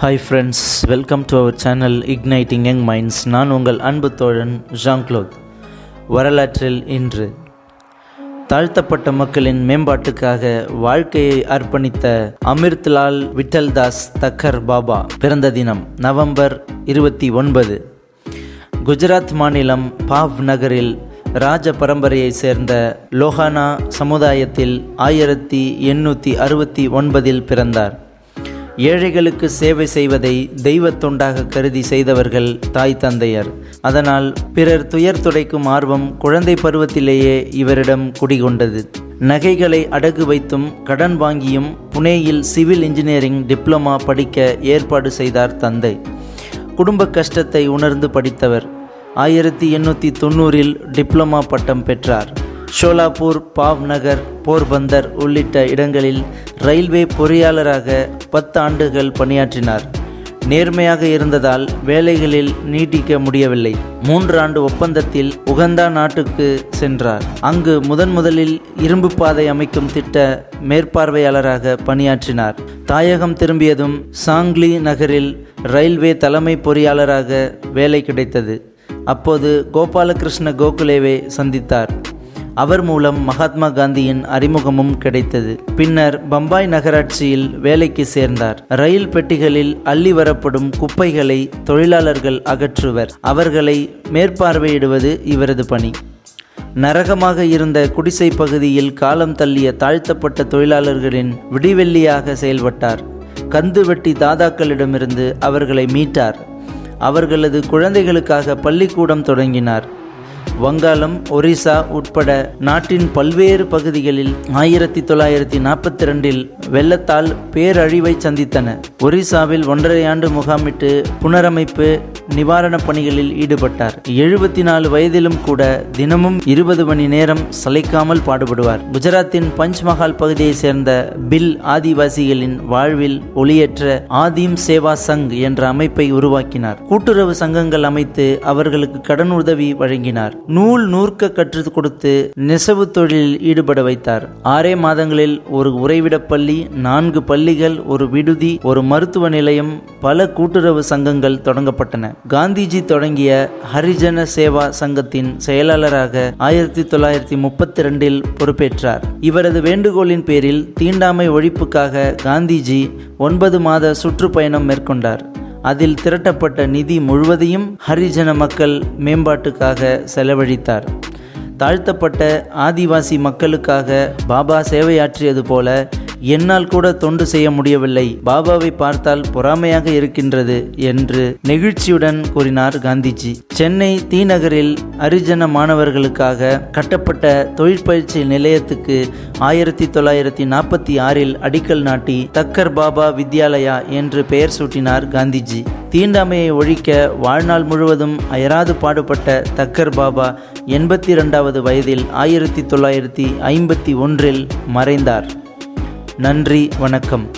Hi friends welcome to our channel igniting young minds நான் உங்கள் அன்பு தோழன் ஜான் க்ளோத் வரலாற்றில் இன்று தாழ்த்தப்பட்ட மக்களின் மேம்பாட்டுக்காக வாழ்க்கையை அர்ப்பணித்த அமிர்த்லால் விட்டல்தாஸ் தக்கர் பாபா பிறந்த தினம் நவம்பர் இருபத்தி ஒன்பது. குஜராத் மாநிலம் பாவ் நகரில் ராஜ பரம்பரையைச் சேர்ந்த லோஹானா சமுதாயத்தில் ஆயிரத்தி எண்ணூற்றி அறுபத்தி ஒன்பதில் பிறந்தார். ஏழைகளுக்கு சேவை செய்வதை தெய்வத் தொண்டாக கருதி செய்தவர்கள் தாய் தந்தையர். அதனால் பிறர் துயர் துடைக்கும் ஆர்வம் குழந்தை பருவத்திலேயே இவரிடம் குடிகொண்டது. நகைகளை அடகு வைத்தும் கடன் வாங்கியும் புனேயில் சிவில் இன்ஜினியரிங் டிப்ளமா படிக்க ஏற்பாடு செய்தார் தந்தை. குடும்ப கஷ்டத்தை உணர்ந்து படித்தவர். ஆயிரத்தி எண்ணூற்றி தொண்ணூறில் டிப்ளமா பட்டம் பெற்றார். ஷோலாப்பூர் பாவ்நகர் போர்பந்தர் உள்ளிட்ட இடங்களில் ரயில்வே பொறியாளராக பத்து ஆண்டுகள் பணியாற்றினார். நேர்மையாக இருந்ததால் வேலைகளில் நீட்டிக்க முடியவில்லை. மூன்று ஆண்டு ஒப்பந்தத்தில் உகந்தா நாட்டுக்கு சென்றார். அங்கு முதன் முதலில் இரும்பு பாதை அமைக்கும் திட்ட மேற்பார்வையாளராக பணியாற்றினார். தாயகம் திரும்பியதும் சாங்லி நகரில் ரயில்வே தலைமை பொறியாளராக வேலை கிடைத்தது. அப்போது கோபாலகிருஷ்ண கோகுலேவை சந்தித்தார். அவர் மூலம் மகாத்மா காந்தியின் அறிமுகமும் கிடைத்தது. பின்னர் பம்பாய் நகராட்சியில் வேலைக்கு சேர்ந்தார். ரயில் பெட்டிகளில் அள்ளி வரப்படும் குப்பைகளை தொழிலாளர்கள் அகற்றுவர். அவர்களை மேற்பார்வையிடுவது இவரது பணி. நரகமாக இருந்த குடிசை பகுதியில் காலம் தள்ளிய தாழ்த்தப்பட்ட தொழிலாளர்களின் விடிவெள்ளியாக செயல்பட்டார். கந்து வெட்டி தாதாக்களிடமிருந்து அவர்களை மீட்டார். அவர்களது குழந்தைகளுக்காக பள்ளிக்கூடம் தொடங்கினார். வங்காளம் ஒரிசா உட்பட நாட்டின் பல்வேறு பகுதிகளில் ஆயிரத்தி தொள்ளாயிரத்தி நாற்பத்தி ரெண்டில் வெள்ளத்தால் பேரழிவை சந்தித்தன. ஒரிசாவில் ஒன்றரை ஆண்டு முகாமிட்டு புனரமைப்பு நிவாரணப் பணிகளில் ஈடுபட்டார். எழுபத்தி நாலு வயதிலும் கூட தினமும் இருபது மணி நேரம் சளைக்காமல் பாடுபடுவார். குஜராத்தின் பஞ்ச்மஹால் பகுதியை சேர்ந்த பில் ஆதிவாசிகளின் வாழ்வில் ஒளியேற்ற ஆதிம் சேவா சங் என்ற அமைப்பை உருவாக்கினார். கூட்டுறவு சங்கங்கள் அமைத்து அவர்களுக்கு கடன் உதவி வழங்கினார். நூல் நூற்க கற்றுக் கொடுத்து நெசவு தொழிலில் ஈடுபட வைத்தார். ஆறே மாதங்களில் ஒரு உறைவிட பள்ளி நான்கு பள்ளிகள் ஒரு விடுதி ஒரு மருத்துவ நிலையம் பல கூட்டுறவு சங்கங்கள் தொடங்கப்பட்டன. காந்திஜி தொடங்கிய ஹரிஜன சேவா சங்கத்தின் செயலாளராக ஆயிரத்தி தொள்ளாயிரத்தி முப்பத்தி ரெண்டில் பொறுப்பேற்றார். இவரது வேண்டுகோளின் பேரில் தீண்டாமை ஒழிப்புக்காக காந்திஜி ஒன்பது மாத சுற்றுப்பயணம் மேற்கொண்டார். அதில் திரட்டப்பட்ட நிதி முழுவதையும் ஹரிஜன மக்கள் மேம்பாட்டுக்காக செலவழித்தார். தாழ்த்தப்பட்ட ஆதிவாசி மக்களுக்காக பாபா சேவையாற்றியது போல என்னால் கூட தொண்டு செய்ய முடியவில்லை. பாபாவை பார்த்தால் பொறாமையாக இருக்கின்றது என்று நெகிழ்ச்சியுடன் கூறினார் காந்திஜி. சென்னை தீநகரில் அரிஜன மாணவர்களுக்காக கட்டப்பட்ட தொழிற்பயிற்சி நிலையத்துக்கு ஆயிரத்தி தொள்ளாயிரத்தி நாற்பத்தி ஆறில் அடிக்கல் நாட்டி தக்கர் பாபா வித்யாலயா என்று பெயர் சூட்டினார் காந்திஜி. தீண்டாமையை ஒழிக்க வாழ்நாள் முழுவதும் அயராது பாடுபட்ட தக்கர் பாபா எண்பத்தி ரெண்டாவது வயதில் ஆயிரத்தி தொள்ளாயிரத்தி ஐம்பத்தி ஒன்றில் மறைந்தார். நன்றி வணக்கம்.